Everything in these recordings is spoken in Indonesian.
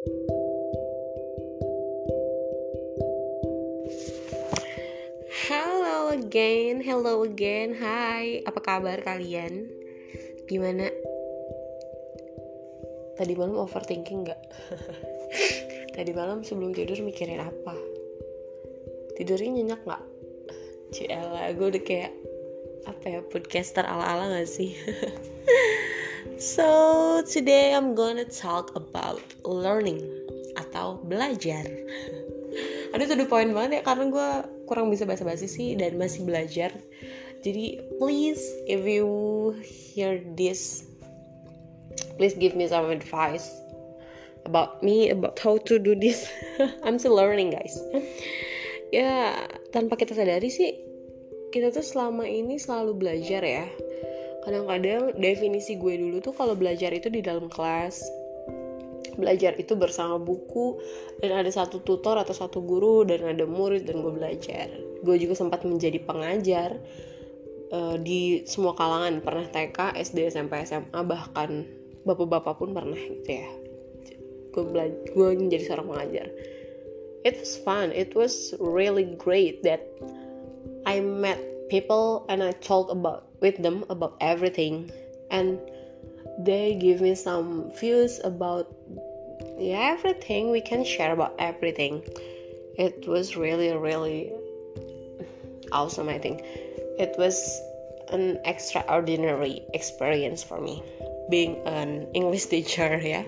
Halo again, hello again, hai Apa kabar kalian? Gimana? Tadi malam overthinking gak? Tadi malam sebelum tidur mikirin apa? Tidurnya nyenyak gak? Ciela, gue udah kayak Apa ya, podcaster ala-ala gak sih? so, today I'm gonna talk about learning Atau belajar. Aduh tuh the point banget ya Karena gue kurang bisa bahasa basi sih dan masih belajar. Jadi please if you hear this please give me some advice about me about how to do this. I'm still learning guys. Ya tanpa kita sadari sih kita tuh selama ini selalu belajar ya kadang-kadang definisi gue dulu tuh kalau belajar itu di dalam kelas. Belajar itu bersama buku dan ada satu tutor atau satu guru dan ada murid dan gue belajar. Gue juga sempat menjadi pengajar uh, di semua kalangan. Pernah TK SD SMP SMA bahkan bapak-bapak pun pernah gitu ya. Gue belajar gue menjadi seorang pengajar. It was fun. It was really great that I met people and I talk about with them about everything. And they give me some views about everything. We can share about everything. It was really really awesome i think. It was an extraordinary experience for me being an english teacher ya.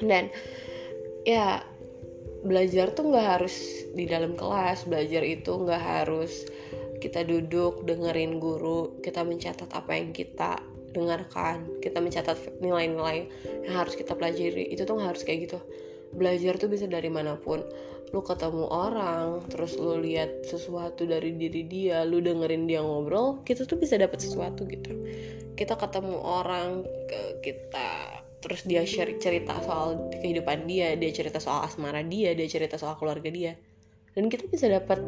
Dan ya belajar tuh nggak harus di dalam kelas. Belajar itu nggak harus kita duduk dengerin guru kita mencatat apa yang kita dengarkan kita mencatat nilai-nilai yang harus kita pelajari. Itu tuh harus kayak gitu. Belajar tuh bisa dari mana pun. Lu ketemu orang terus lu lihat sesuatu dari diri dia lu dengerin dia ngobrol kita tuh bisa dapat sesuatu gitu. Kita ketemu orang kita terus dia share cerita soal kehidupan dia dia cerita soal asmara dia dia cerita soal keluarga dia. Dan kita bisa dapat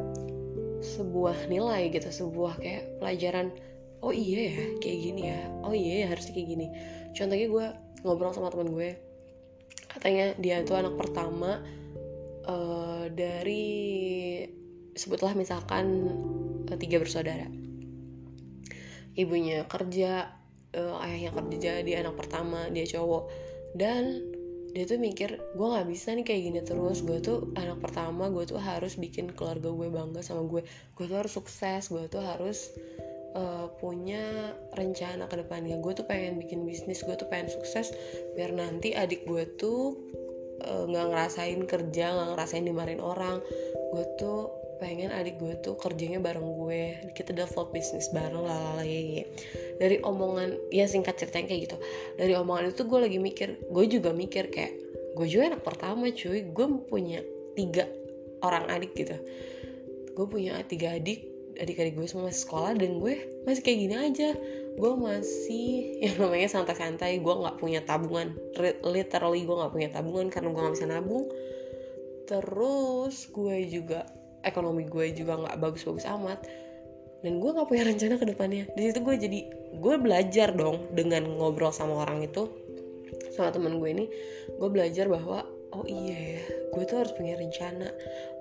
sebuah nilai gitu sebuah kayak pelajaran oh iya ya kayak gini ya oh iya ya harusnya kayak gini. Contohnya gue ngobrol sama teman gue katanya dia tuh anak pertama uh, dari sebutlah misalkan uh, tiga bersaudara. Ibunya kerja uh, ayahnya kerja dia anak pertama dia cowok. Dan dia tuh mikir gue nggak bisa nih kayak gini terus. Gue tuh anak pertama gue tuh harus bikin keluarga gue bangga sama gue gue tuh harus sukses gue tuh harus uh, punya rencana ke depannya. Gue tuh pengen bikin bisnis gue tuh pengen sukses biar nanti adik gue tuh eh, nggak uh, ngerasain kerja nggak ngerasain dimarahin orang. Gue tuh pengen adik gue tuh kerjanya bareng gue. Kita develop bisnis bareng lalala dari omongan ya singkat ceritanya kayak gitu. Dari omongan itu gue lagi mikir gue juga mikir kayak gue juga anak pertama cuy. Gue punya tiga orang adik gitu. Gue punya tiga adik adik-adik gue semua masih sekolah dan gue masih kayak gini aja. Gue masih yang namanya santai-santai. Gue nggak punya tabungan. Literally gue nggak punya tabungan karena gue nggak bisa nabung. Terus gue juga ekonomi gue juga nggak bagus-bagus amat. Dan gue nggak punya rencana ke depannya. Di situ gue jadi gue belajar dong dengan ngobrol sama orang itu sama teman gue ini. Gue belajar bahwa oh iya ya gue tuh harus punya rencana.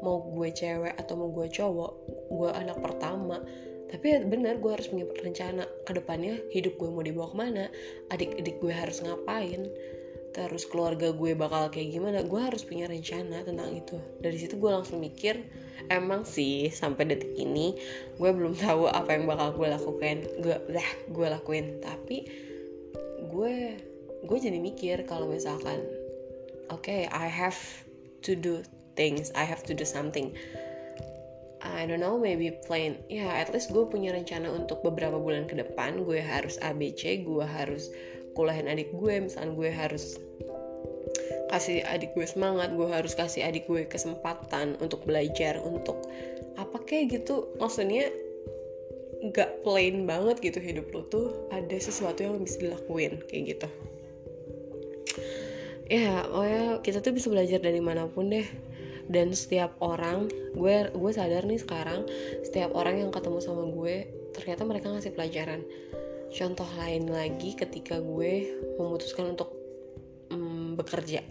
Mau gue cewek atau mau gue cowok gue anak pertama. Tapi ya benar gue harus punya rencana ke depannya hidup gue mau dibawa ke mana? Adik-adik gue harus ngapain terus keluarga gue bakal kayak gimana gue harus punya rencana tentang itu. Dari situ gue langsung mikir emang sih sampai detik ini gue belum tahu apa yang bakal gue lakukan gue lah gue lakuin. Tapi gue gue jadi mikir kalau misalkan okay I have to do things I have to do something. I don't know maybe plan ya yeah, at least gue punya rencana untuk beberapa bulan ke depan gue harus ABC gue harus kuliahin adik gue misalnya gue harus kasih adik gue semangat gue harus kasih adik gue kesempatan untuk belajar untuk apa kayak gitu. Maksudnya gak plain banget gitu hidup lo tuh ada sesuatu yang bisa dilakuin kayak gitu. Ya oh ya kita tuh bisa belajar dari mana pun deh. Dan setiap orang gue gue sadar nih sekarang setiap orang yang ketemu sama gue ternyata mereka ngasih pelajaran contoh lain lagi ketika gue memutuskan untuk mm, bekerja.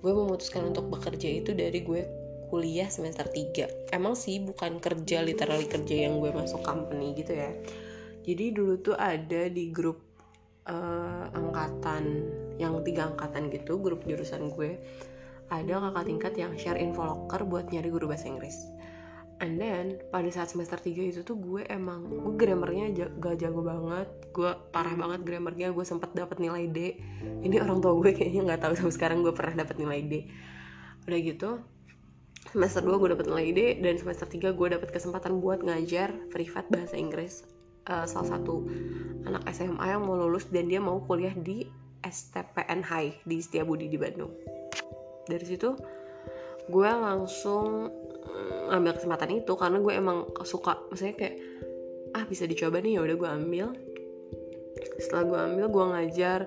Gue memutuskan untuk bekerja itu dari gue kuliah semester 3 emang sih bukan kerja literally kerja yang gue masuk company gitu ya. Jadi dulu tuh ada di grup uh, angkatan yang tiga angkatan gitu grup jurusan gue. Ada kakak tingkat yang share info locker buat nyari guru bahasa Inggris and then pada saat semester 3 itu tuh gue emang gue grammarnya gak jago banget. Gue parah banget grammarnya gue sempat dapat nilai D. Ini orang tua gue kayaknya nggak tahu sampai sekarang gue pernah dapat nilai D. Udah gitu semester 2 gue dapat nilai D dan semester 3 gue dapat kesempatan buat ngajar privat bahasa Inggris uh, salah satu anak SMA yang mau lulus dan dia mau kuliah di STPN High di Setiabudi di Bandung. Dari situ gue langsung ngambil kesempatan itu karena gue emang suka maksudnya kayak ah bisa dicoba nih ya udah gue ambil. Setelah gue ambil gue ngajar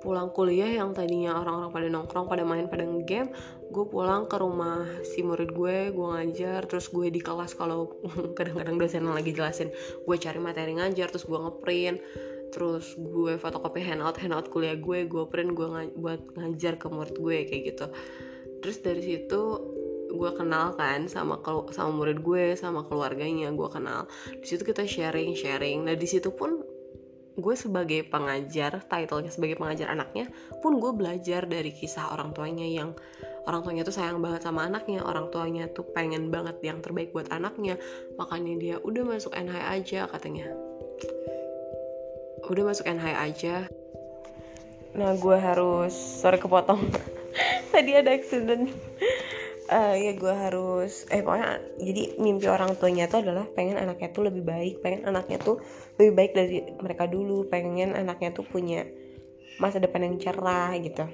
pulang kuliah yang tadinya orang-orang pada nongkrong pada main pada game gue pulang ke rumah si murid gue gue ngajar terus gue di kelas kalau kadang-kadang dosen lagi jelasin gue cari materi ngajar terus gue ngeprint terus gue fotokopi handout handout kuliah gue gue print gue buat ngajar ke murid gue kayak gitu. Terus dari situ gue kenal kan sama sama murid gue sama keluarganya gue kenal. Di situ kita sharing sharing. Nah di situ pun gue sebagai pengajar titlenya sebagai pengajar anaknya pun gue belajar dari kisah orang tuanya yang orang tuanya tuh sayang banget sama anaknya orang tuanya tuh pengen banget yang terbaik buat anaknya. Makanya dia udah masuk NH aja katanya. Udah masuk NH aja. Nah gue harus sorry kepotong. Tadi ada accident uh, ya gue harus eh pokoknya jadi mimpi orang tuanya tuh adalah pengen anaknya tuh lebih baik pengen anaknya tuh lebih baik dari mereka dulu pengen anaknya tuh punya masa depan yang cerah gitu.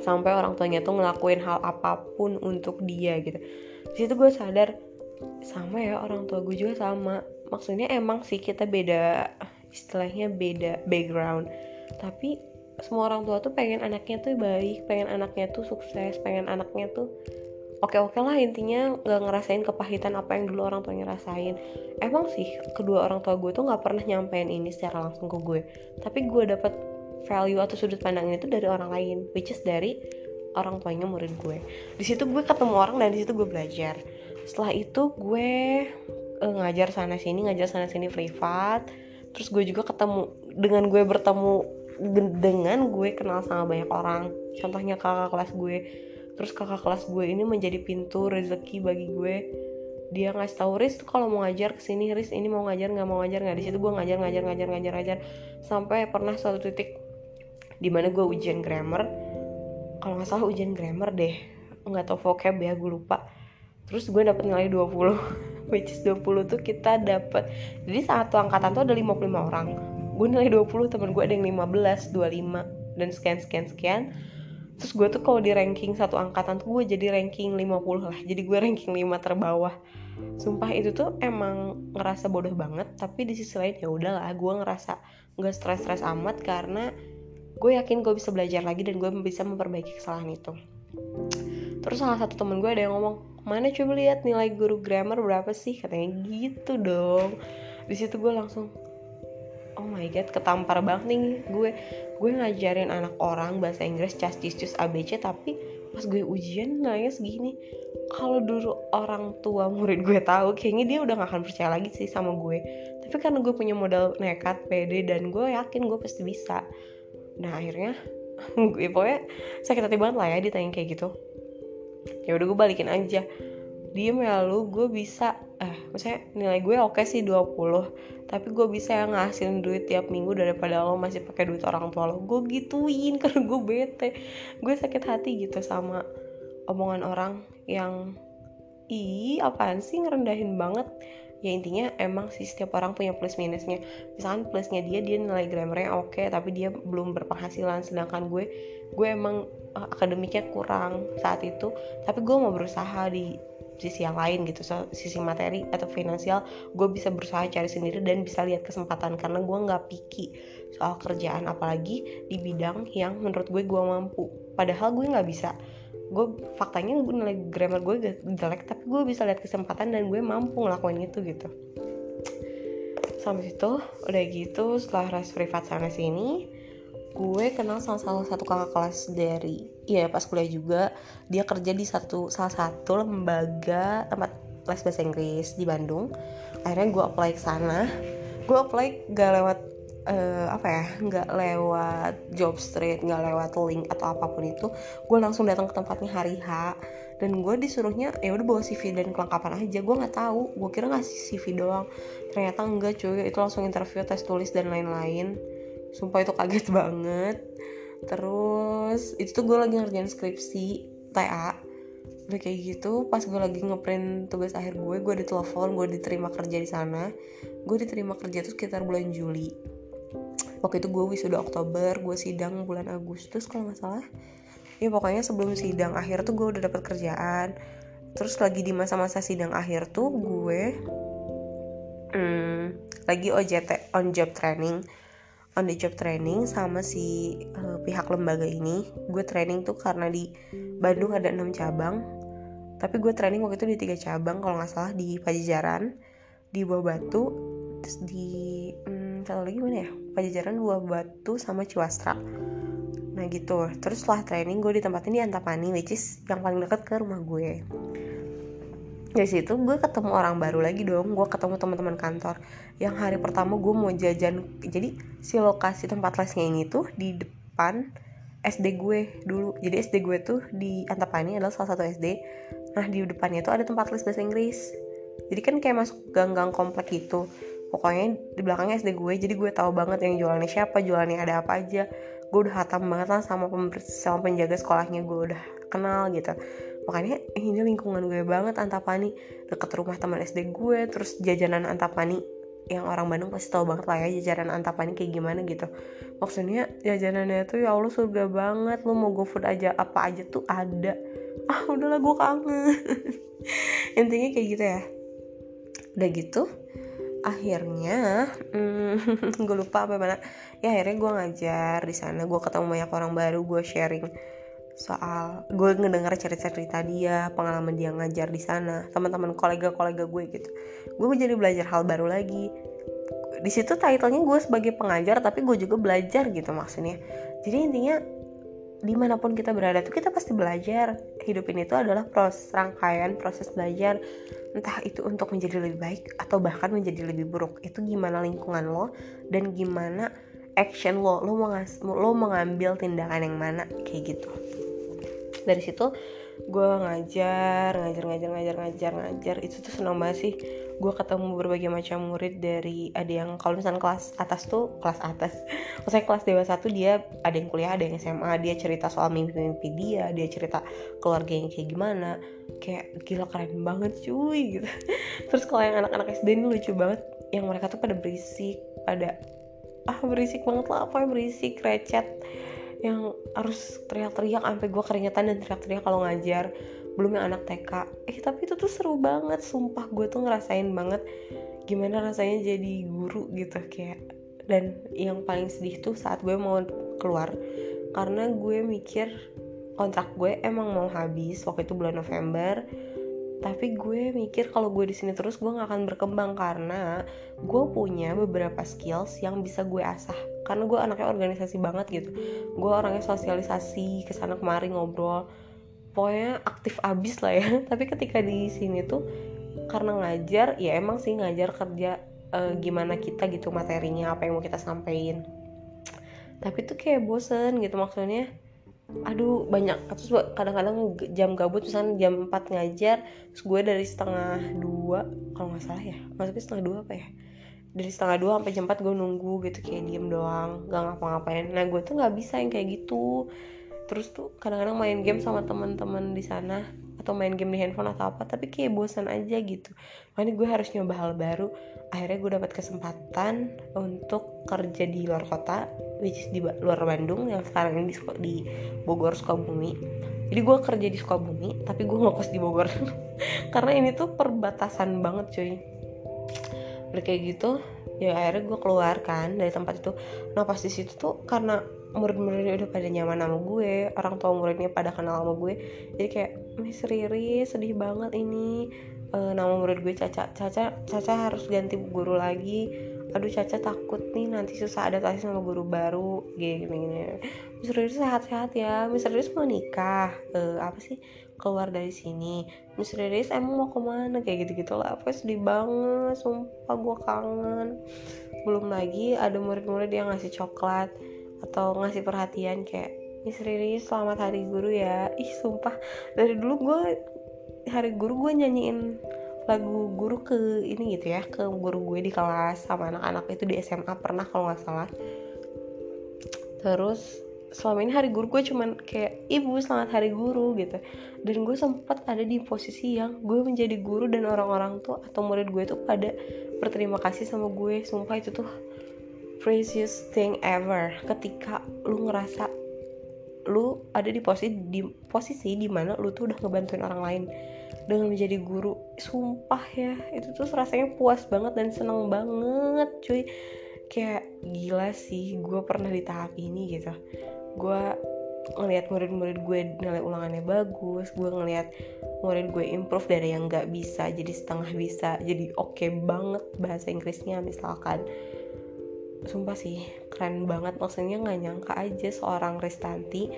Sampai orang tuanya tuh ngelakuin hal apa pun untuk dia gitu. Di situ gue sadar sama ya orang tua gue juga sama. Maksudnya emang sih kita beda istilahnya beda background. Tapi semua orang tua tuh pengen anaknya tuh baik pengen anaknya tuh sukses pengen anaknya tuh oke-oke lah intinya gak ngerasain kepahitan apa yang dulu orang tuanya rasain. Emang sih kedua orang tua gue tuh nggak pernah nyampein ini secara langsung ke gue. Tapi gue dapet value atau sudut pandang itu dari orang lain which is dari orang tuanya murid gue. Di situ gue ketemu orang dan di situ gue belajar. Setelah itu gue uh, ngajar sana sini ngajar sana sini privat. Terus gue juga ketemu dengan gue bertemu dengan gue kenal sama banyak orang. Contohnya kakak kelas gue terus kakak kelas gue ini menjadi pintu rezeki bagi gue. Dia ngasih tahu Riz tuh kalau mau ngajar ke sini Riz ini mau ngajar nggak mau ngajar nggak? Di situ gue ngajar ngajar ngajar ngajar ngajar. Sampai pernah suatu titik di mana gue ujian grammar. Kalau nggak salah ujian grammar deh. Nggak tau vocab ya gue lupa. Terus gue dapet nilai 20 which is 20 tuh kita dapet. Jadi satu angkatan tuh ada 55 orang. Gue nilai 20 temen gue ada yang 15 25 dan sekian sekian sekian terus gue tuh kalau di ranking satu angkatan tuh gue jadi ranking 50 lah. Jadi gue ranking 5 terbawah. Sumpah itu tuh emang ngerasa bodoh banget. Tapi di sisi lain ya udahlah gue ngerasa nggak stres-stres amat karena gue yakin gue bisa belajar lagi dan gue bisa memperbaiki kesalahan itu. Terus salah satu temen gue ada yang ngomong mana coba lihat nilai guru grammar berapa sih? Katanya gitu dong. Di situ gue langsung oh my god ketampar banget nih gue. Gue ngajarin anak orang bahasa Inggris cas cis abc tapi pas gue ujian nilainya segini kalau dulu orang tua murid gue tahu kayaknya dia udah gak akan percaya lagi sih sama gue. Tapi karena gue punya modal nekat pede dan gue yakin gue pasti bisa. Nah akhirnya gue pokoknya sakit hati banget lah ya ditanya kayak gitu. Ya udah gue balikin aja. Diem ya lu gue bisa eh maksudnya nilai gue oke sih 20 tapi gue bisa ya ngasilin duit tiap minggu daripada lo masih pakai duit orang tua lo. Gue gituin karena gue bete. Gue sakit hati gitu sama omongan orang yang ih apaan sih ngerendahin banget? Ya intinya emang sih setiap orang punya plus minusnya. Misalkan plusnya dia dia nilai grammarnya oke tapi dia belum berpenghasilan. Sedangkan gue gue emang uh, akademiknya kurang saat itu. Tapi gue mau berusaha di sisi yang lain gitu so, sisi materi atau finansial gue bisa berusaha cari sendiri dan bisa lihat kesempatan karena gue nggak picky soal kerjaan apalagi di bidang yang menurut gue gue mampu. Padahal gue nggak bisa. Gue faktanya gue nilai grammar gue jelek tapi gue bisa lihat kesempatan dan gue mampu ngelakuin itu gitu. Sampai situ udah gitu setelah res privat sana sini gue kenal sama salah satu kakak kelas dari iya pas kuliah juga. Dia kerja di satu salah satu lembaga tempat les bahasa Inggris di Bandung. Akhirnya gue apply ke sana. Gue apply gak lewat uh, apa ya nggak lewat job street nggak lewat link atau apa pun itu. Gue langsung datang ke tempatnya hari H. Dan gue disuruhnya ya udah bawa CV dan kelengkapan aja. Gue nggak tahu gue kira ngasih CV doang. Ternyata enggak cuy. Itu langsung interview tes tulis dan lain-lain sumpah itu kaget banget. Terus itu tuh gue lagi ngerjain skripsi TA udah kayak gitu pas gue lagi ngeprint tugas akhir gue gue ditelepon gue diterima kerja di sana. Gue diterima kerja tuh sekitar bulan Juli. Waktu itu gue wisuda Oktober gue sidang bulan Agustus kalau nggak salah. Ya pokoknya sebelum sidang akhir tuh gue udah dapat kerjaan. Terus lagi di masa-masa sidang akhir tuh gue hmm, lagi OJT on job training on the job training sama si uh, pihak lembaga ini. Gue training tuh karena di Bandung ada enam cabang. Tapi gue training waktu itu di tiga cabang kalau nggak salah di Pajajaran di Buah Batu terus di hmm, satu lagi mana ya? Pajajaran Buah Batu sama Ciwastra. Nah gitu. Terus setelah training gue di Antapani which is yang paling dekat ke rumah gue dari situ gue ketemu orang baru lagi dong. Gue ketemu teman-teman kantor. Yang hari pertama gue mau jajan jadi si lokasi tempat lesnya ini tuh di depan SD gue dulu. Jadi SD gue tuh di Antapani adalah salah satu SD nah di depannya tuh ada tempat les bahasa Inggris. Jadi kan kayak masuk gang-gang komplek gitu. Pokoknya di belakangnya SD gue jadi gue tahu banget yang jualannya siapa jualannya ada apa aja. Gue udah hatam banget lah sama, sama penjaga sekolahnya gue udah kenal gitu makanya ini lingkungan gue banget Antapani. Deket rumah teman SD gue terus jajanan Antapani. Yang orang Bandung pasti tahu banget lah ya jajanan Antapani kayak gimana gitu. Maksudnya jajanannya tuh ya Allah surga banget. Lo mau go food aja apa aja tuh ada. Ah udahlah gue kangen. Intinya kayak gitu ya. Udah gitu akhirnya hmm, gue lupa apa mana. Ya akhirnya gue ngajar di sana. Gue ketemu banyak orang baru gue sharing soal gue ngedengar cerita-cerita dia pengalaman dia ngajar di sana teman-teman kolega-kolega gue gitu. Gue jadi belajar hal baru lagi. Di situ titlenya gue sebagai pengajar tapi gue juga belajar gitu maksudnya. Jadi intinya di mana pun kita berada tuh kita pasti belajar. Hidup ini tuh adalah proses rangkaian proses belajar. Entah itu untuk menjadi lebih baik atau bahkan menjadi lebih buruk. Itu gimana lingkungan lo dan gimana action lo. Lo, mengas lo mengambil tindakan yang mana? Kayak gitu dari situ gue ngajar ngajar ngajar ngajar ngajar ngajar. Itu tuh senang banget sih. Gue ketemu berbagai macam murid dari ada yang kalau misalnya kelas atas tuh kelas atas. Maksudnya kelas dewasa tuh dia ada yang kuliah ada yang SMA dia cerita soal mimpi-mimpi dia dia cerita keluarganya kayak gimana. Kayak gila keren banget cuy gitu. Terus kalau yang anak-anak SD ini lucu banget. Yang mereka tuh pada berisik pada ah berisik banget lah apa yang berisik recet yang harus teriak-teriak sampai gue keringetan dan teriak-teriak kalau ngajar. Belum yang anak TK eh tapi itu tuh seru banget. Sumpah gue tuh ngerasain banget gimana rasanya jadi guru gitu kayak. Dan yang paling sedih tuh saat gue mau keluar karena gue mikir kontrak gue emang mau habis waktu itu bulan November. Tapi gue mikir kalau gue di sini terus gue gak akan berkembang karena gue punya beberapa skills yang bisa gue asah karena gue anaknya organisasi banget gitu. Gue orangnya sosialisasi ke sana kemari ngobrol. Pokoknya aktif abis lah ya. Tapi ketika di sini tuh karena ngajar ya emang sih ngajar kerja uh, gimana kita gitu materinya apa yang mau kita sampaikan. Tapi tuh kayak bosen gitu maksudnya. Aduh banyak terus kadang-kadang jam gabut misalnya jam 4 ngajar terus gue dari setengah dua kalau nggak salah ya. Maksudnya setengah dua apa ya dari setengah dua sampai jam 4 gue nunggu gitu kayak diem doang gak ngapa-ngapain. Nah gue tuh nggak bisa yang kayak gitu. Terus tuh kadang-kadang main game sama teman-teman di sana atau main game di handphone atau apa tapi kayak bosan aja gitu. Makanya gue harus nyoba hal baru. Akhirnya gue dapat kesempatan untuk kerja di luar kota which is di luar Bandung yang sekarang ini di, di Bogor Sukabumi. Jadi gue kerja di Sukabumi tapi gue ngekos di Bogor. Karena ini tuh perbatasan banget cuy udah kayak gitu ya akhirnya gue keluar kan dari tempat itu. Nah pas di situ tuh karena murid-muridnya udah pada nyaman sama gue orang tua muridnya pada kenal sama gue jadi kayak Miss Riri sedih banget ini. E, nama murid gue Caca Caca Caca harus ganti guru lagi. Aduh Caca takut nih nanti susah adaptasi sama guru baru. Gini gini Miss Riris sehat-sehat ya Miss Riris mau nikah. Uh, apa sih keluar dari sini. Miss Riris emang mau ke mana? Kayak gitu-gitu lah. Apa sedih banget sumpah gue kangen. Belum lagi ada murid-murid yang ngasih coklat atau ngasih perhatian kayak Miss Riris selamat hari guru ya. Ih sumpah. Dari dulu gue hari guru gue nyanyiin lagu guru ke ini gitu ya ke guru gue di kelas sama anak-anak itu di SMA pernah kalau nggak salah. Terus selama ini hari guru gue cuman kayak ibu selamat hari guru gitu. Dan gue sempat ada di posisi yang gue menjadi guru dan orang-orang tuh atau murid gue tuh pada berterima kasih sama gue. Sumpah itu tuh precious thing ever. Ketika lu ngerasa lu ada di posisi di posisi di mana lu tuh udah ngebantuin orang lain dengan menjadi guru. Sumpah ya itu tuh rasanya puas banget dan seneng banget cuy. Kayak gila sih gue pernah di tahap ini gitu gue ngelihat murid-murid gue nilai ulangannya bagus gue ngelihat murid gue improve dari yang nggak bisa jadi setengah bisa jadi oke okay banget bahasa Inggrisnya misalkan. Sumpah sih keren banget. Maksudnya nggak nyangka aja seorang Ristanti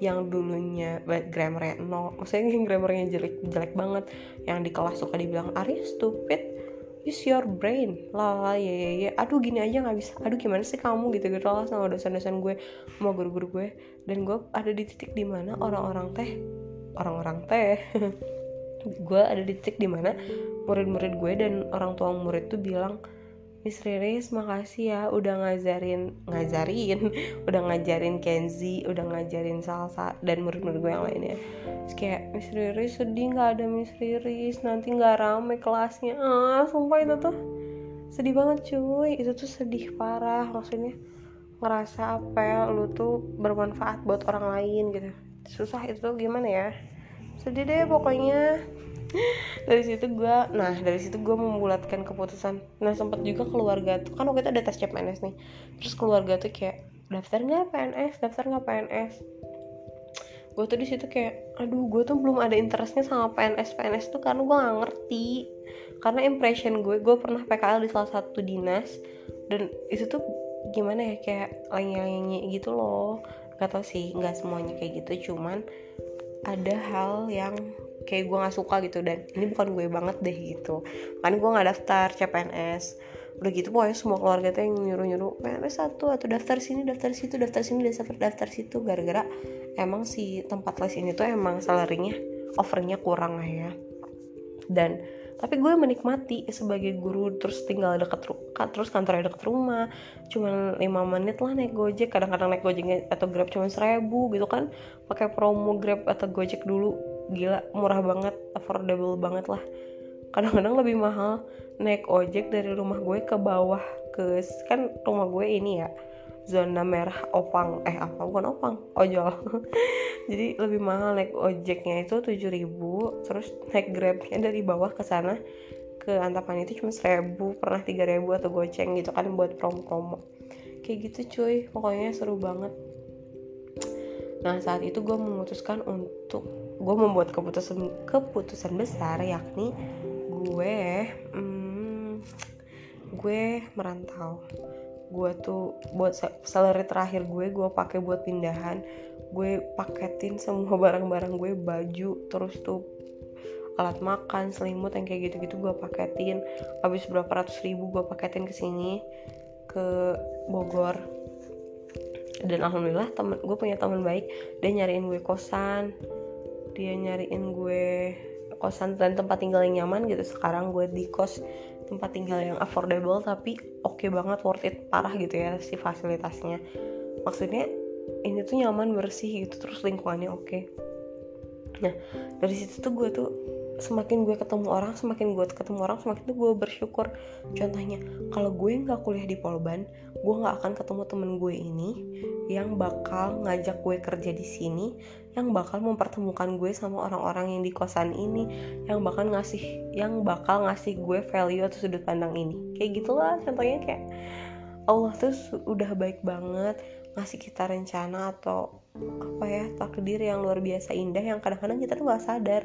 yang dulunya grammarnya nol. Maksudnya grammarnya jelek jelek banget. Yang di kelas suka dibilang are you stupid use your brain lah ya ya ya. Aduh gini aja nggak bisa. Aduh gimana sih kamu gitu gitu lah sama dosen-dosen gue sama guru-guru gue. Dan gue ada di titik di mana orang-orang teh orang-orang teh gue ada di titik di mana murid-murid gue dan orang tua murid tuh bilang Miss Riris makasih ya udah ngajarin ngajarin udah ngajarin Kenzi udah ngajarin salsa dan murid-murid gue yang lainnya. Terus kayak Miss Riris sedih nggak ada Miss Riris? Nanti nggak rame kelasnya. Ah sumpah itu tuh sedih banget cuy. Itu tuh sedih parah maksudnya ngerasa apa ya lu tuh bermanfaat buat orang lain gitu. Susah itu gimana ya? Sedih deh pokoknya dari situ gue nah dari situ gue membulatkan keputusan. Nah sempat juga keluarga tuh kan waktu itu ada tes CPNS nih. Terus keluarga tuh kayak daftar nggak PNS daftar nggak PNS gue tuh di situ kayak aduh gue tuh belum ada interestnya sama PNS PNS tuh karena gue nggak ngerti. Karena impression gue gue pernah PKL di salah satu dinas dan itu tuh gimana ya kayak lengi gitu loh. Gak tau sih nggak semuanya kayak gitu cuman ada hal yang kayak gue nggak suka gitu dan ini bukan gue banget deh gitu. Kan gue nggak daftar CPNS udah gitu pokoknya semua keluarga tuh yang nyuruh nyuruh PNS satu atau daftar sini daftar situ daftar sini daftar daftar situ. Gara-gara emang si tempat les ini tuh emang salarynya offeringnya kurang lah ya. Dan tapi gue menikmati sebagai guru terus tinggal deket terus kantornya deket rumah cuma lima menit lah naik gojek kadang-kadang naik gojek atau grab cuma seribu gitu kan pakai promo grab atau gojek dulu gila murah banget affordable banget lah. Kadang-kadang lebih mahal naik ojek dari rumah gue ke bawah ke kan rumah gue ini ya zona merah opang. Eh apa? Bukan opang ojol. Jadi lebih mahal naik ojeknya itu 7000 terus naik grabnya dari bawah ke sana ke Antapani itu cuma 1000 pernah 3000 atau goceng gitu kan buat promo-promo. Kayak gitu cuy. Pokoknya seru banget. Nah saat itu gue memutuskan untuk gue membuat keputusan keputusan besar yakni gue hmm, gue merantau. Gue tuh buat salary terakhir gue gue pakai buat pindahan. Gue paketin semua barang-barang gue baju terus tuh alat makan selimut yang kayak gitu-gitu gue paketin. Habis berapa ratus ribu gue paketin ke sini ke Bogor. Dan alhamdulillah temen gue punya teman baik dia nyariin gue kosan dia nyariin gue kosan dan tempat tinggal yang nyaman gitu. Sekarang gue di kos tempat tinggal yang affordable tapi oke okay banget worth it parah gitu ya si fasilitasnya. Maksudnya ini tuh nyaman bersih gitu terus lingkungannya oke. Okay. nah dari situ tuh gue tuh semakin gue ketemu orang semakin gue ketemu orang semakin tuh gue bersyukur. Contohnya kalau gue nggak kuliah di Polban gue nggak akan ketemu temen gue ini yang bakal ngajak gue kerja di sini yang bakal mempertemukan gue sama orang-orang yang di kosan ini yang bakal ngasih yang bakal ngasih gue value atau sudut pandang ini. Kayak gitulah contohnya kayak Allah tuh udah baik banget ngasih kita rencana atau apa ya takdir yang luar biasa indah yang kadang-kadang kita tuh gak sadar.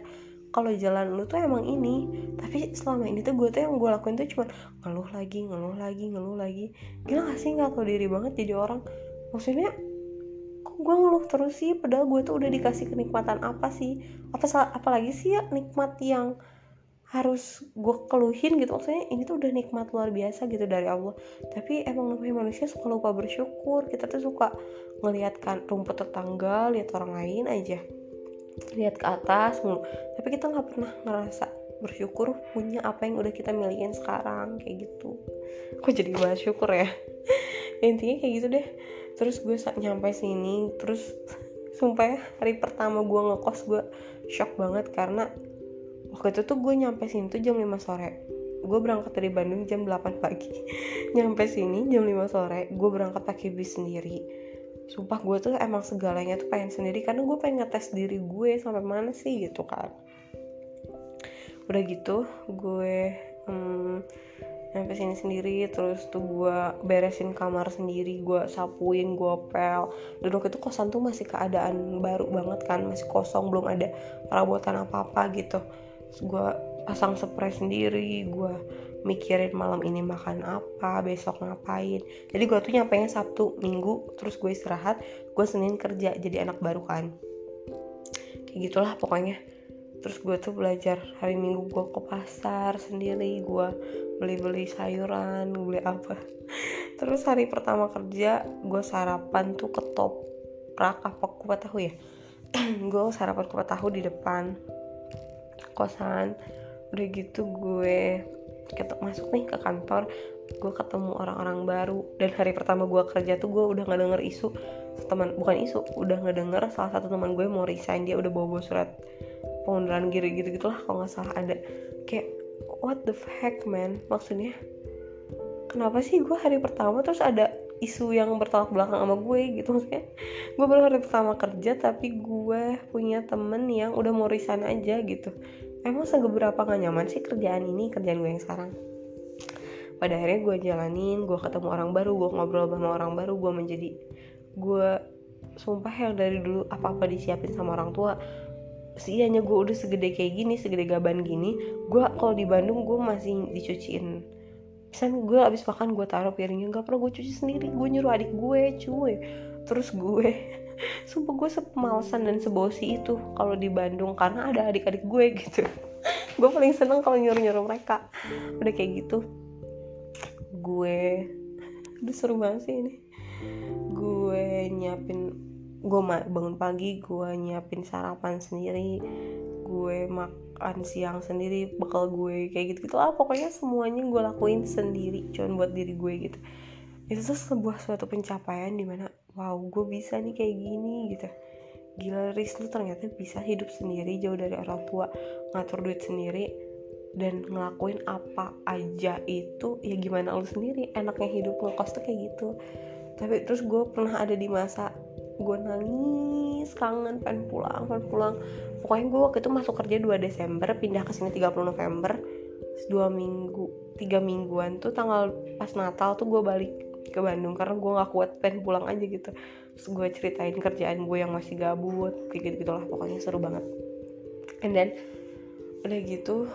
Kalau jalan lu tuh emang ini tapi selama ini tuh gue tuh yang gue lakuin tuh cuma ngeluh lagi ngeluh lagi ngeluh lagi. Gila gak sih nggak tau diri banget jadi orang maksudnya kok gue ngeluh terus sih? Padahal gue tuh udah dikasih kenikmatan apa sih? Apa apalagi sih ya nikmat yang harus gue keluhin gitu? Maksudnya ini tuh udah nikmat luar biasa gitu dari Allah. Tapi emang namanya manusia suka lupa bersyukur. Kita tuh suka ngelihat kan rumput tetangga lihat orang lain aja. Lihat ke atas mulu. Tapi kita nggak pernah ngerasa bersyukur punya apa yang udah kita milikin sekarang kayak gitu. Kok jadi bahas syukur ya? Intinya kayak gitu deh terus gue nyampe sini terus sumpah ya hari pertama gue ngekos gue shock banget karena waktu itu tuh gue nyampe sini tuh jam 5 sore. Gue berangkat dari Bandung jam 8 pagi. Nyampe sini jam 5 sore gue berangkat pakai bis sendiri. Sumpah gue tuh emang segalanya tuh pengen sendiri karena gue pengen ngetes diri gue sampai mana sih gitu kan. Udah gitu gue hmm, nyampe sini sendiri terus tuh gue beresin kamar sendiri gue sapuin gue pel. Waktu itu kosan tuh masih keadaan baru banget kan masih kosong belum ada perabotan apa apa gitu gue pasang spray sendiri gue mikirin malam ini makan apa besok ngapain. Jadi gue tuh nyampe Sabtu Minggu terus gue istirahat gue Senin kerja jadi anak baru kan. Kayak gitulah pokoknya. Terus gue tuh belajar hari Minggu gue ke pasar sendiri gue beli-beli sayuran beli apa. Terus hari pertama kerja gue sarapan tuh ketoprak apa kupat tahu ya? Gue sarapan kupat tahu di depan kosan. Udah gitu gue kita masuk nih ke kantor gue ketemu orang-orang baru. Dan hari pertama gue kerja tuh gue udah nggak denger isu teman bukan isu udah nggak denger salah satu teman gue mau resign dia udah bawa bawa surat pengunduran diri gitu gitulah kalau nggak salah ada. Kayak what the heck man? Maksudnya kenapa sih gue hari pertama terus ada isu yang bertolak belakang sama gue gitu? Maksudnya gue baru hari pertama kerja tapi gue punya temen yang udah mau resign aja gitu. Emang seberapa gak nyaman sih kerjaan ini kerjaan gue yang sekarang? Pada akhirnya gue jalanin gue ketemu orang baru gue ngobrol sama orang baru gue menjadi gue sumpah yang dari dulu apa-apa disiapin sama orang tua sianya gue udah segede kayak gini segede gaban gini gue kalau di Bandung gue masih dicuciin. Misalnya gue abis makan gue taruh piringnya gak pernah gue cuci sendiri gue nyuruh adik gue cuy. Terus gue sumpah gue sepemalasan dan sebosi itu kalau di Bandung karena ada adik-adik gue gitu. Gue paling seneng kalau nyuruh-nyuruh mereka. Udah kayak gitu gue udah seru banget sih ini. Gue nyiapin gue bangun pagi gue nyiapin sarapan sendiri gue makan siang sendiri bekal gue kayak gitu gitu lah. Pokoknya semuanya gue lakuin sendiri cuman buat diri gue gitu. Itu tuh sebuah suatu pencapaian di mana wow gue bisa nih kayak gini gitu. Gila Riz lu ternyata bisa hidup sendiri jauh dari orang tua ngatur duit sendiri dan ngelakuin apa aja itu ya gimana lu sendiri enaknya hidup ngekos tuh kayak gitu. Tapi terus gue pernah ada di masa gue nangis kangen pengen pulang pengen pulang. Pokoknya gue waktu itu masuk kerja 2 Desember pindah ke sini 30 November. Dua minggu tiga mingguan tuh tanggal pas Natal tuh gue balik ke Bandung karena gue nggak kuat pengen pulang aja gitu. Terus gue ceritain kerjaan gue yang masih gabut kayak gitu gitulah pokoknya seru banget. And then udah gitu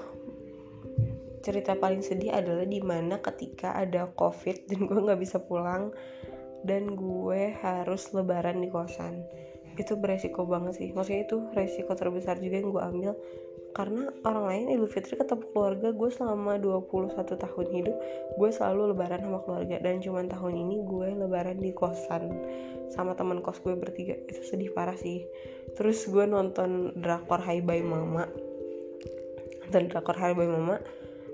cerita paling sedih adalah di mana ketika ada covid dan gue nggak bisa pulang dan gue harus lebaran di kosan. Itu beresiko banget sih. Maksudnya itu resiko terbesar juga yang gue ambil. Karena orang lain Idul Fitri ketemu keluarga gue selama 21 tahun hidup gue selalu lebaran sama keluarga. Dan cuman tahun ini gue lebaran di kosan sama teman kos gue bertiga. Itu sedih parah sih. Terus gue nonton drakor Hai Bye Mama. Dan drakor Hai Bye Mama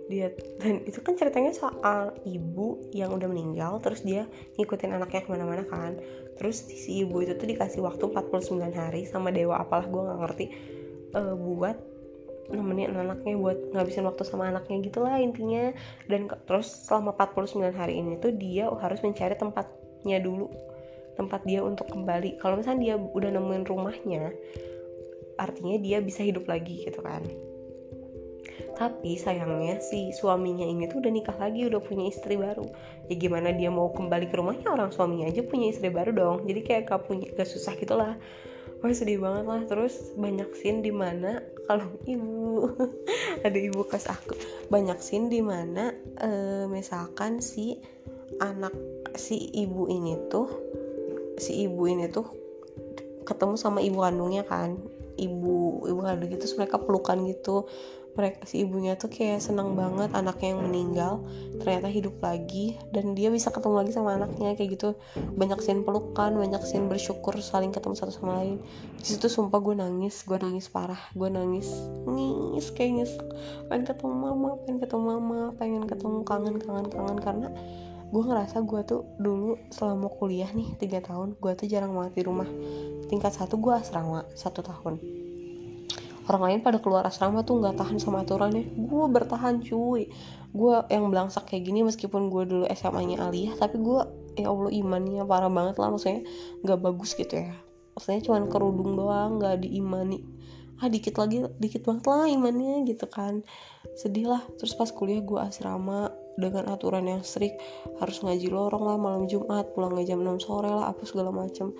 dia dan itu kan ceritanya soal ibu yang udah meninggal terus dia ngikutin anaknya ke mana-mana kan. Terus si ibu itu tuh dikasih waktu 49 hari sama dewa apalah gue nggak ngerti uh, buat nemenin anaknya buat ngabisin waktu sama anaknya gitu lah intinya. Dan terus selama 49 hari ini tuh dia harus mencari tempatnya dulu tempat dia untuk kembali. Kalau misalnya dia udah nemuin rumahnya artinya dia bisa hidup lagi gitu kan tapi sayangnya si suaminya ini tuh udah nikah lagi udah punya istri baru. Ya gimana dia mau kembali ke rumahnya? Orang suaminya aja punya istri baru dong. Jadi kayak gak punya gak susah gitulah. Wah sedih banget lah. Terus banyak scene di mana kalau ibu ada ibu kas aku. Banyak scene di mana uh, misalkan si anak si ibu ini tuh si ibu ini tuh ketemu sama ibu kandungnya kan. Ibu ibu kandung terus mereka pelukan gitu mereka si ibunya tuh kayak senang banget anaknya yang meninggal ternyata hidup lagi dan dia bisa ketemu lagi sama anaknya kayak gitu. Banyak scene pelukan banyak scene bersyukur saling ketemu satu sama lain. Di situ sumpah gue nangis gue nangis parah gue nangis nangis kayak nyesek pengen ketemu mama pengen ketemu mama pengen ketemu kangen kangen kangen karena gue ngerasa gue tuh dulu selama kuliah nih tiga tahun gue tuh jarang banget di rumah. Tingkat satu gue asrama satu tahun orang lain pada keluar asrama tuh nggak tahan sama aturannya. Gue bertahan cuy. Gue yang belangsak kayak gini meskipun gue dulu SMA nya aliyah tapi gue ya allah imannya parah banget lah. Maksudnya nggak bagus gitu ya. Maksudnya cuma kerudung doang nggak diimani. Ah dikit lagi dikit banget lah imannya gitu kan. Sedih lah. Terus pas kuliah gue asrama dengan aturan yang strict. Harus ngaji lorong lah malam Jumat pulang jam 6 sore lah apa segala macem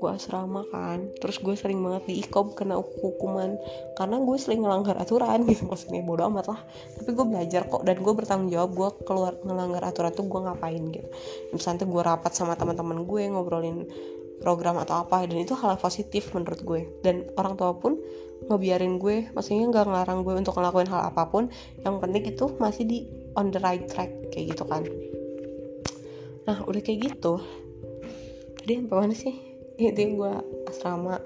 gue asrama kan. Terus gue sering banget di ikom kena hukuman. Karena gue sering ngelanggar aturan gitu maksudnya bodo amat lah. Tapi gue belajar kok dan gue bertanggung jawab gue keluar ngelanggar aturan tuh gue ngapain gitu. Misalnya gue rapat sama teman-teman gue ngobrolin program atau apa dan itu hal positif menurut gue dan orang tua pun ngebiarin gue maksudnya nggak ngelarang gue untuk ngelakuin hal apa pun. Yang penting itu masih di on the right track kayak gitu kan. Nah udah kayak gitu. Tadi apa mana sih itu gue asrama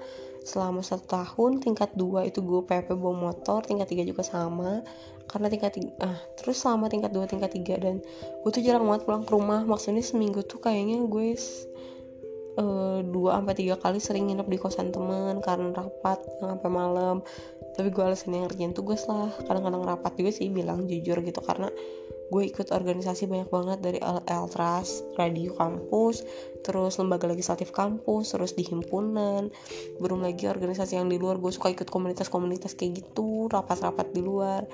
selama satu tahun tingkat dua itu gue PP bawa motor tingkat tiga juga sama. Karena tingkat tiga ah terus selama tingkat dua tingkat tiga dan gue tuh jarang banget pulang ke rumah. Maksudnya seminggu tuh kayaknya gue uh, dua sampai tiga kali sering nginep di kosan temen karena rapat sampai malam. Tapi gue alasan yang ngerjain tugas lah kadang-kadang rapat juga sih bilang jujur gitu. Karena gue ikut organisasi banyak banget dari Eltras, radio kampus, terus lembaga legislatif kampus, terus di himpunan, belum lagi organisasi yang di luar gue suka ikut komunitas-komunitas kayak gitu, rapat-rapat di luar,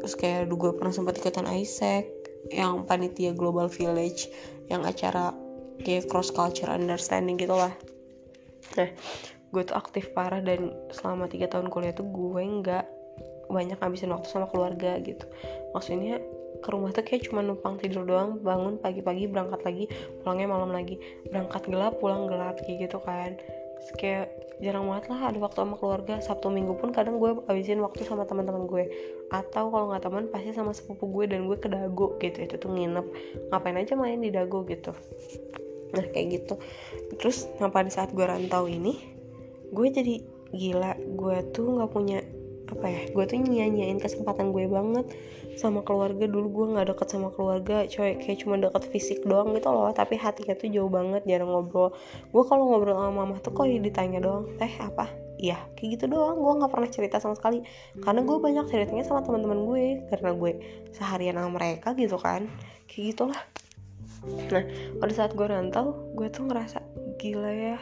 terus kayak dulu gue pernah sempat ikutan ISEC yang panitia Global Village yang acara kayak cross culture understanding gitu lah. Nah gue tuh aktif parah dan selama tiga tahun kuliah tuh gue nggak banyak ngabisin waktu sama keluarga gitu. Maksudnya ke rumah tuh kayak cuma numpang tidur doang bangun pagi-pagi berangkat lagi pulangnya malam lagi. Berangkat gelap pulang gelap kayak gitu kan. Terus kayak jarang banget lah ada waktu sama keluarga. Sabtu minggu pun kadang gue habisin waktu sama teman-teman gue. Atau kalau nggak teman pasti sama sepupu gue dan gue ke dago gitu. Itu tuh nginep. Ngapain aja main di dago gitu. Nah kayak gitu. Terus nah pada saat gue rantau ini gue jadi gila. Gue tuh nggak punya apa ya gue tuh nyanyain kesempatan gue banget sama keluarga. Dulu gue nggak deket sama keluarga coy kayak cuma deket fisik doang gitu loh tapi hatinya tuh jauh banget jarang ngobrol. Gue kalau ngobrol sama mama tuh kok ditanya doang eh apa? Iya kayak gitu doang gue nggak pernah cerita sama sekali. Karena gue banyak ceritanya sama teman-teman gue karena gue seharian sama mereka gitu kan kayak gitulah. Nah pada saat gue rantau gue tuh ngerasa gila ya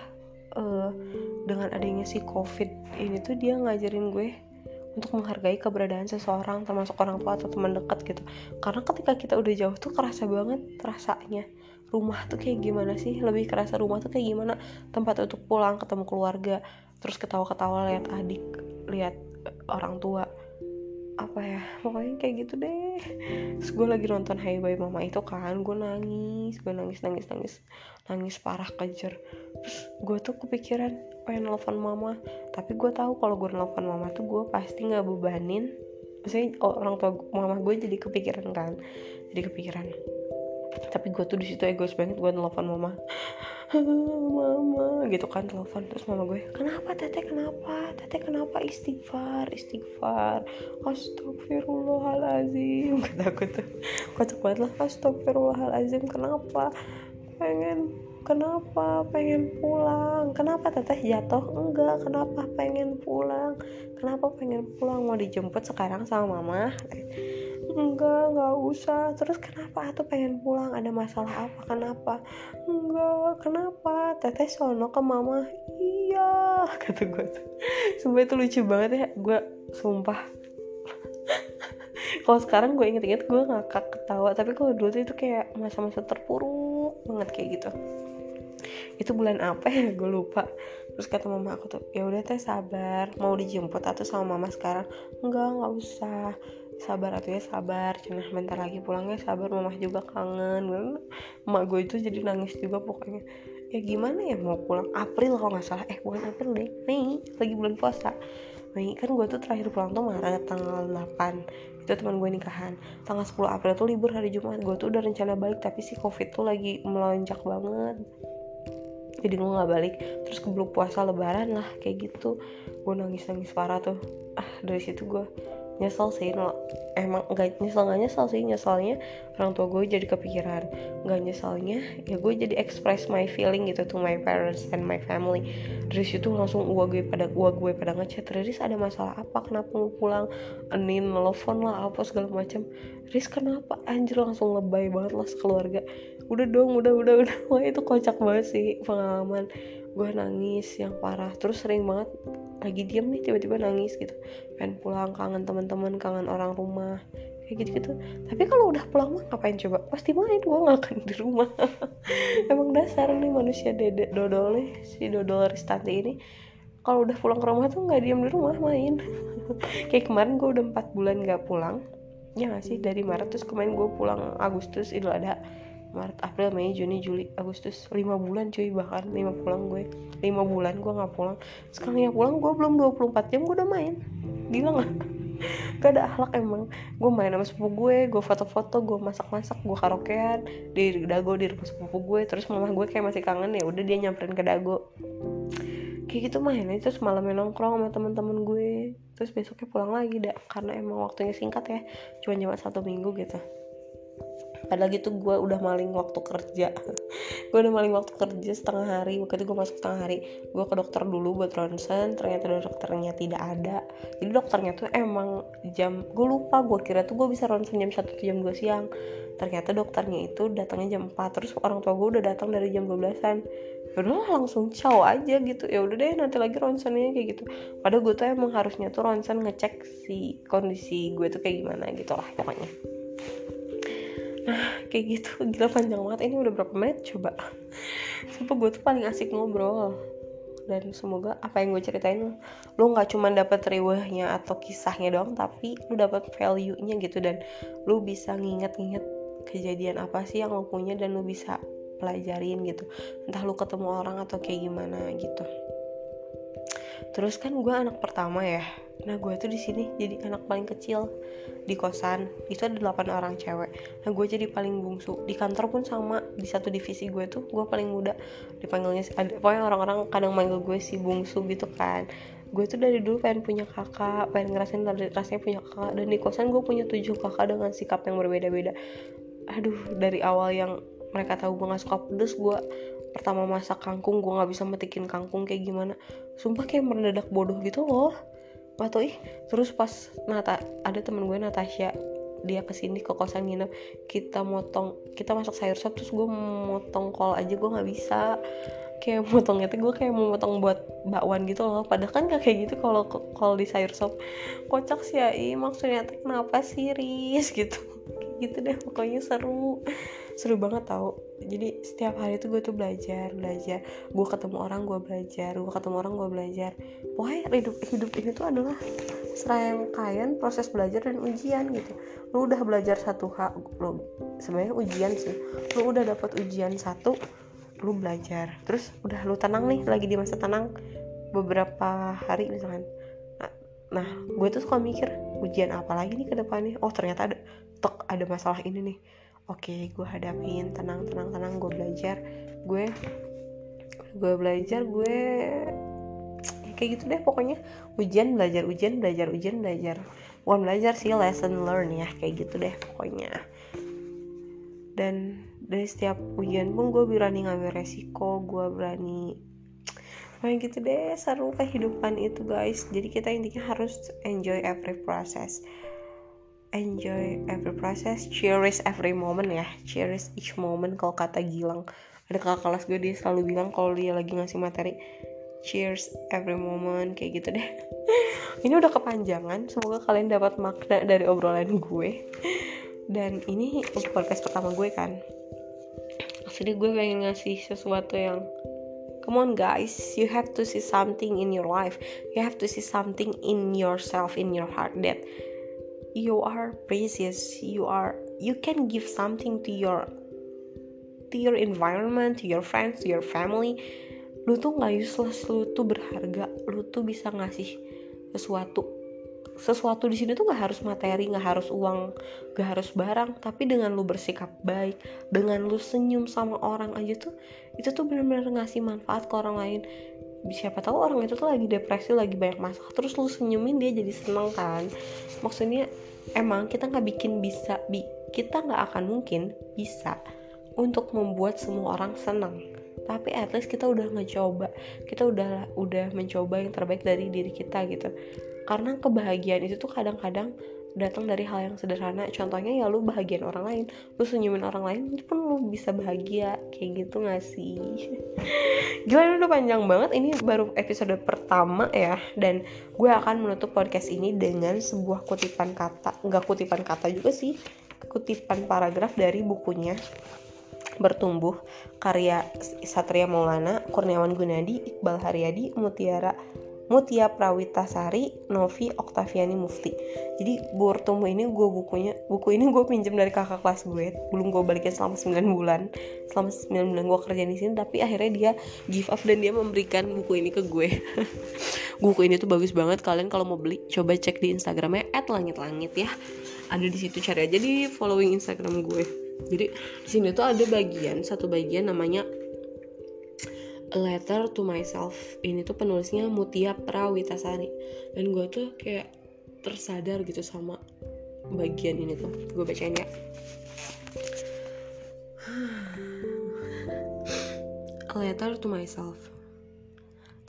uh, dengan adanya si covid ini tuh dia ngajarin gue untuk menghargai keberadaan seseorang termasuk orang tua atau teman dekat gitu. Karena ketika kita udah jauh tuh kerasa banget rasanya. Rumah tuh kayak gimana sih? Lebih kerasa rumah tuh kayak gimana? Tempat untuk pulang ketemu keluarga terus ketawa-ketawa lihat adik lihat orang tua apa ya pokoknya kayak gitu deh. Terus gue lagi nonton Hey Bye Mama itu kan gue nangis gue nangis nangis nangis. Nangis parah kejer. Terus gue tuh kepikiran pengen nelfon mama. Tapi gue tahu kalau gue nelfon mama tuh gue pasti nggak bebanin. Maksudnya orang tua mama gue jadi kepikiran kan. Jadi kepikiran tapi gue tuh di situ egois banget gue nelfon mama. Mama gitu kan telepon terus mama gue kenapa teteh? Kenapa? Teteh kenapa? Istighfar istighfar. Astagfirullahalazim kata aku tuh. Kocak banget lah. Astagfirullahalazim kenapa? Pengen kenapa pengen pulang? Kenapa teteh? Jatuh? Enggak. Kenapa pengen pulang? Kenapa pengen pulang? Mau dijemput sekarang sama mama enggak enggak usah. Terus kenapa tuh pengen pulang? Ada masalah apa? Kenapa? Enggak kenapa? Teteh sono ke mama. Iya kata gue tuh. Sumpah itu lucu banget ya. Gue sumpah. Kalau sekarang gue inget-inget gue ngakak ketawa. Tapi kalau dulu tuh itu kayak masa-masa terpuruk banget kayak gitu. Itu bulan apa ya? Gue lupa. Terus kata mama aku tuh ya udah teh sabar. Mau dijemput atau sama mama sekarang. Enggak nggak usah sabar ya sabar. Cina bentar lagi pulangnya sabar mama juga kangen. Emak gue itu jadi nangis juga pokoknya. Ya gimana ya mau pulang April kalau nggak salah. Eh bukan April deh Mei. Lagi bulan puasa. Mei kan gue tuh terakhir pulang tuh Maret tanggal 8 itu teman gue nikahan. Tanggal 10 April tuh libur hari Jumat. Gue tuh udah rencana balik tapi si covid tuh lagi melonjak banget. Jadi gue nggak balik. Terus kebeluk puasa lebaran lah kayak gitu. Gue nangis nangis parah tuh. Ah dari situ gue nyesel sih emang nggak nyesel nggak nyesel sih. Nyeselnya orang tua gue jadi kepikiran. Nggak nyeselnya ya gue jadi express my feeling gitu to my parents and my family. Dari situ langsung gua gue pada gua gue pada ngechat Riris ada masalah apa? Kenapa mau pulang? Anin nelfon lah apa segala macam Riris kenapa? Anjir langsung lebay banget lah sekeluarga. Udah dong udah udah udah. Wah itu kocak banget sih pengalaman. Gue nangis yang parah. Terus sering banget lagi diem nih tiba-tiba nangis gitu. Pengen pulang kangen teman-teman kangen orang rumah. Kayak gitu gitu tapi kalau udah pulang mah ngapain coba? Pasti main gue gak akan di rumah. Emang dasar nih manusia dede dodol nih si dodol Ristanti ini. Kalau udah pulang ke rumah tuh nggak diem di rumah main. Kayak kemarin gue udah empat bulan nggak pulang. Ya gak sih? Dari Maret terus kemarin gue pulang Agustus itu ada Maret, April, Mei, Juni, Juli, Agustus. 5 bulan cuy bahkan. 5 pulang gue. 5 bulan gue gak pulang. Sekarang ya pulang gue belum 24 jam gue udah main. Gila gak? gak ada akhlak emang. Gue main sama sepupu gue gue foto-foto gue masak-masak gue karaokean di dago di rumah sepupu gue terus mama gue kayak masih kangen ya udah dia nyamperin ke dago. Kayak gitu main aja terus malamnya nongkrong sama teman-teman gue. Terus besoknya pulang lagi dah karena emang waktunya singkat ya. Cuma cuma satu minggu gitu padahal gitu gue udah maling waktu kerja. Gue udah maling waktu kerja setengah hari. Waktu itu gue masuk setengah hari. Gue ke dokter dulu buat ronsen. Ternyata dokternya tidak ada. Jadi dokternya tuh emang jam gue lupa gue kira tuh gue bisa ronsen jam satu jam 2 siang. Ternyata dokternya itu datangnya jam 4 terus orang tua gue udah datang dari jam 12an udah langsung caw aja gitu. Ya udah deh nanti lagi ronsennya kayak gitu. Padahal gue tuh emang harusnya tuh ronsen ngecek si kondisi gue tuh kayak gimana gitu lah pokoknya kayak gitu. Gila panjang banget. Ini udah berapa menit? Coba. Sumpah gue tuh paling asik ngobrol. Dan semoga apa yang gue ceritain lo nggak cuma dapet riwahnya atau kisahnya doang tapi lo dapet value nya gitu. Dan lo bisa nginget-nginget kejadian apa sih yang lo punya dan lo bisa pelajarin gitu. Entah lo ketemu orang atau kayak gimana gitu. Terus kan gue anak pertama ya. Nah gue tuh di sini jadi anak paling kecil di kosan. Itu ada 8 orang cewek. Nah gue jadi paling bungsu. Di kantor pun sama. Di satu divisi gue tuh gue paling muda. Dipanggilnya ada pokoknya orang-orang kadang manggil gue si bungsu gitu kan. Gue tuh dari dulu pengen punya kakak pengen ngerasain rasanya punya kakak. Dan di kosan gue punya tujuh kakak dengan sikap yang berbeda-beda. Aduh dari awal yang mereka tahu gue gak suka pedes gue pertama masak kangkung gue nggak bisa metikin kangkung kayak gimana. Sumpah kayak mendadak bodoh gitu loh atau ih terus pas Nata ada temen gue Natasha dia ke sini ke kosan nginep. Kita motong kita masak sayur sop terus gue motong kol aja gue nggak bisa. Kayak motongnya tuh gue kayak mau motong buat bakwan gitu loh. Padahal kan gak kayak gitu kalau kol di sayur sop. Kocak sih ya maksudnya tuh kenapa sih ris gitu gitu deh pokoknya seru seru banget tau. Jadi setiap hari tuh gue tuh belajar belajar. Gue ketemu orang gue belajar. Gue ketemu orang gue belajar. Pokoknya hidup hidup ini tuh adalah serangkaian proses belajar dan ujian gitu. Lu udah belajar satu hak lu sebenarnya ujian sih. Lu udah dapat ujian satu lu belajar. Terus udah lu tenang nih lagi di masa tenang. Beberapa hari misalkan. Nah, nah gue tuh suka mikir ujian apa lagi nih ke depannya? Oh ternyata ada tok ada masalah ini nih oke okay, gue hadapin. Tenang tenang tenang gue belajar. Gue gue belajar gue ya kayak gitu deh pokoknya. Ujian belajar ujian belajar ujian belajar. Bukan belajar sih lesson learn ya kayak gitu deh pokoknya. Dan dari setiap ujian pun gue berani ngambil resiko gue berani kayak gitu deh seru kehidupan itu guys. Jadi kita intinya harus enjoy every process enjoy every process cherish every moment ya. Cherish each moment kalau kata Gilang. Ada kakak kelas gue dia selalu bilang kalau dia lagi ngasih materi cheers every moment kayak gitu deh. Ini udah kepanjangan semoga kalian dapat makna dari obrolan gue. Dan ini podcast pertama gue kan. Jadi gue pengen ngasih sesuatu yang come on guys you have to see something in your life. You have to see something in yourself in your heart that you are precious you are you can give something to your to your environment to your friends to your family. Lu tuh nggak useless lu tuh berharga lu tuh bisa ngasih sesuatu. Sesuatu di sini tuh gak harus materi gak harus uang gak harus barang tapi dengan lu bersikap baik dengan lu senyum sama orang aja tuh itu tuh bener-bener ngasih manfaat ke orang lain siapa tahu orang itu tuh lagi depresi lagi banyak masalah terus lu senyumin dia jadi seneng kan. Maksudnya emang kita nggak bikin bisa bi kita nggak akan mungkin bisa untuk membuat semua orang senang tapi at least kita udah ngecoba kita udah udah mencoba yang terbaik dari diri kita gitu. Karena kebahagiaan itu tuh kadang-kadang datang dari hal yang sederhana. Contohnya ya lu bahagian orang lain lu senyumin orang lain itu pun lu bisa bahagia. Kayak gitu gak sih? Gila udah panjang banget. Ini baru episode pertama ya. Dan gue akan menutup podcast ini dengan sebuah kutipan kata nggak kutipan kata juga sih. Kutipan paragraf dari bukunya. Bertumbuh karya Satria Maulana, Kurniawan Gunadi, Iqbal Haryadi, Mutiara Mutia Prawitasari, Novi Oktaviani Mufti. Jadi bertumbuh ini gue bukunya, buku ini gue pinjam dari kakak kelas gue. Belum gue balikin selama 9 bulan. Selama 9 bulan gue kerja di sini, tapi akhirnya dia give up dan dia memberikan buku ini ke gue. buku ini tuh bagus banget. Kalian kalau mau beli, coba cek di Instagramnya @langit-langit ya. Ada di situ cari aja di following Instagram gue. Jadi di sini tuh ada bagian satu bagian namanya Letter to Myself. Ini tuh penulisnya Mutia Prawitasari. Dan gue tuh kayak tersadar gitu sama bagian ini tuh. Gue bacain ya. A Letter to Myself.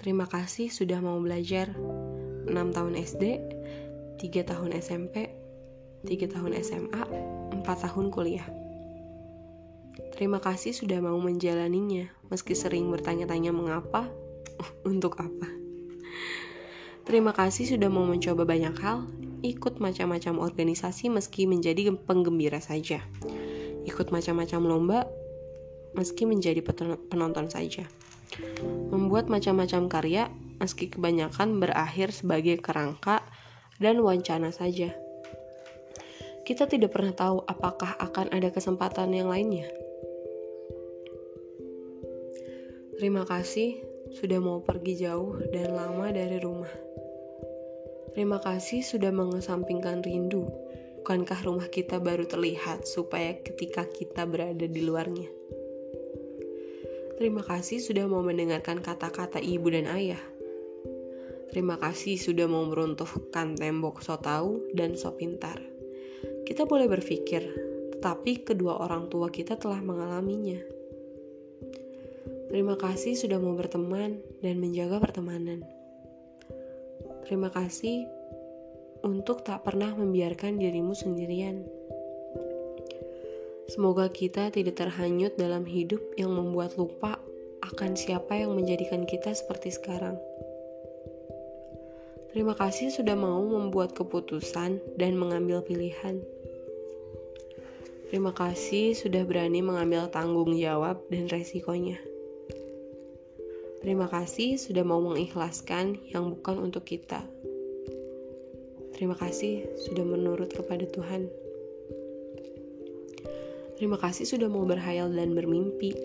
Terima kasih sudah mau belajar. 6 tahun SD 3 tahun SMP 3 tahun SMA 4 tahun kuliah Terima kasih sudah mau menjalaninya, meski sering bertanya-tanya mengapa, untuk apa. Terima kasih sudah mau mencoba banyak hal, ikut macam-macam organisasi meski menjadi penggembira saja. Ikut macam-macam lomba meski menjadi penonton saja. Membuat macam-macam karya meski kebanyakan berakhir sebagai kerangka dan wacana saja. Kita tidak pernah tahu apakah akan ada kesempatan yang lainnya. Terima kasih sudah mau pergi jauh dan lama dari rumah. Terima kasih sudah mengesampingkan rindu. Bukankah rumah kita baru terlihat supaya ketika kita berada di luarnya? Terima kasih sudah mau mendengarkan kata-kata ibu dan ayah. Terima kasih sudah mau meruntuhkan tembok so tahu dan so pintar. Kita boleh berpikir, tetapi kedua orang tua kita telah mengalaminya. Terima kasih sudah mau berteman dan menjaga pertemanan. Terima kasih untuk tak pernah membiarkan dirimu sendirian. Semoga kita tidak terhanyut dalam hidup yang membuat lupa akan siapa yang menjadikan kita seperti sekarang. Terima kasih sudah mau membuat keputusan dan mengambil pilihan. Terima kasih sudah berani mengambil tanggung jawab dan resikonya. Terima kasih sudah mau mengikhlaskan yang bukan untuk kita. Terima kasih sudah menurut kepada Tuhan. Terima kasih sudah mau berhayal dan bermimpi.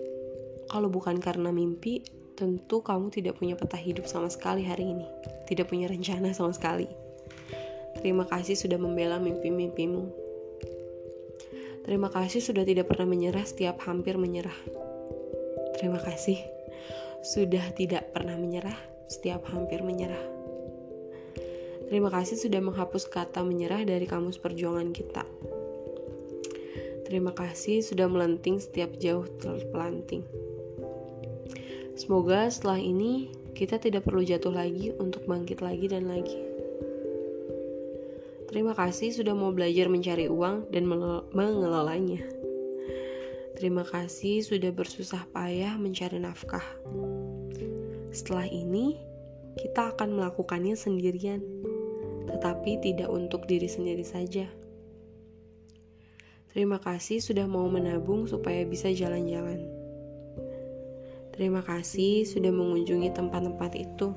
Kalau bukan karena mimpi, tentu kamu tidak punya peta hidup sama sekali hari ini. Tidak punya rencana sama sekali. Terima kasih sudah membela mimpi-mimpimu. Terima kasih sudah tidak pernah menyerah setiap hampir menyerah. Terima kasih sudah tidak pernah menyerah setiap hampir menyerah. Terima kasih sudah menghapus kata menyerah dari kamus perjuangan kita. Terima kasih sudah melenting setiap jauh terpelanting. Semoga setelah ini kita tidak perlu jatuh lagi untuk bangkit lagi dan lagi. Terima kasih sudah mau belajar mencari uang dan mengelolanya. Terima kasih sudah bersusah payah mencari nafkah. Setelah ini, kita akan melakukannya sendirian, tetapi tidak untuk diri sendiri saja. Terima kasih sudah mau menabung supaya bisa jalan-jalan. Terima kasih sudah mengunjungi tempat-tempat itu.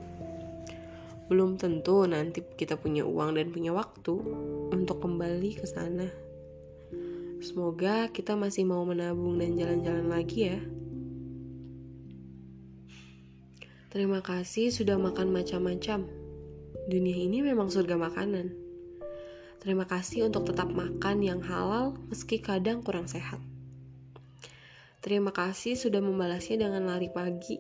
Belum tentu nanti kita punya uang dan punya waktu untuk kembali ke sana. Semoga kita masih mau menabung dan jalan-jalan lagi ya. Terima kasih sudah makan macam-macam. Dunia ini memang surga makanan. Terima kasih untuk tetap makan yang halal meski kadang kurang sehat. Terima kasih sudah membalasnya dengan lari pagi.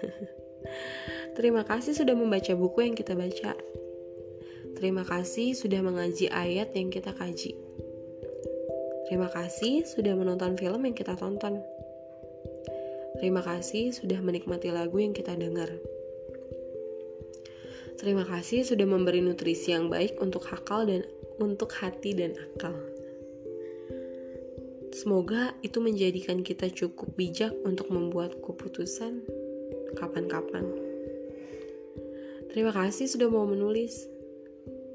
Terima kasih sudah membaca buku yang kita baca. Terima kasih sudah mengaji ayat yang kita kaji. Terima kasih sudah menonton film yang kita tonton. Terima kasih sudah menikmati lagu yang kita dengar. Terima kasih sudah memberi nutrisi yang baik untuk akal dan untuk hati dan akal. Semoga itu menjadikan kita cukup bijak untuk membuat keputusan kapan-kapan. Terima kasih sudah mau menulis.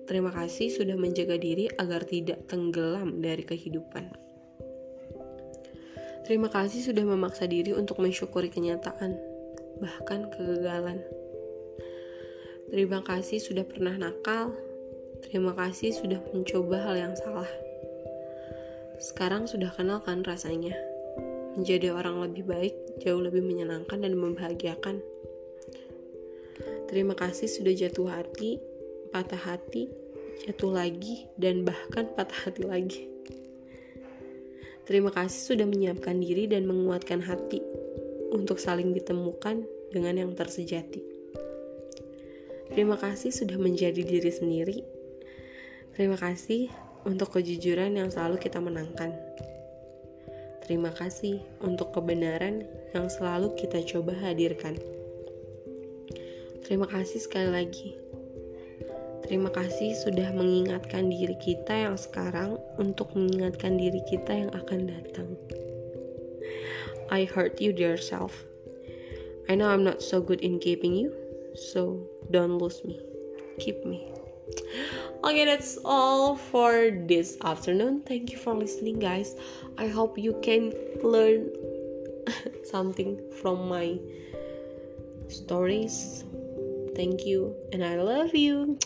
Terima kasih sudah menjaga diri agar tidak tenggelam dari kehidupan. Terima kasih sudah memaksa diri untuk mensyukuri kenyataan, bahkan kegagalan. Terima kasih sudah pernah nakal. Terima kasih sudah mencoba hal yang salah. Sekarang sudah kenal kan rasanya. Menjadi orang lebih baik, jauh lebih menyenangkan dan membahagiakan. Terima kasih sudah jatuh hati, patah hati, jatuh lagi, dan bahkan patah hati lagi. Terima kasih sudah menyiapkan diri dan menguatkan hati untuk saling ditemukan dengan yang tersejati. Terima kasih sudah menjadi diri sendiri. Terima kasih untuk kejujuran yang selalu kita menangkan. Terima kasih untuk kebenaran yang selalu kita coba hadirkan. Terima kasih sekali lagi. Terima kasih sudah mengingatkan diri kita yang sekarang untuk mengingatkan diri kita yang akan datang. I hurt you, dear self. I know I'm not so good in keeping you, so don't lose me. Keep me. Okay, that's all for this afternoon. Thank you for listening, guys. I hope you can learn something from my stories Thank you, and I love you.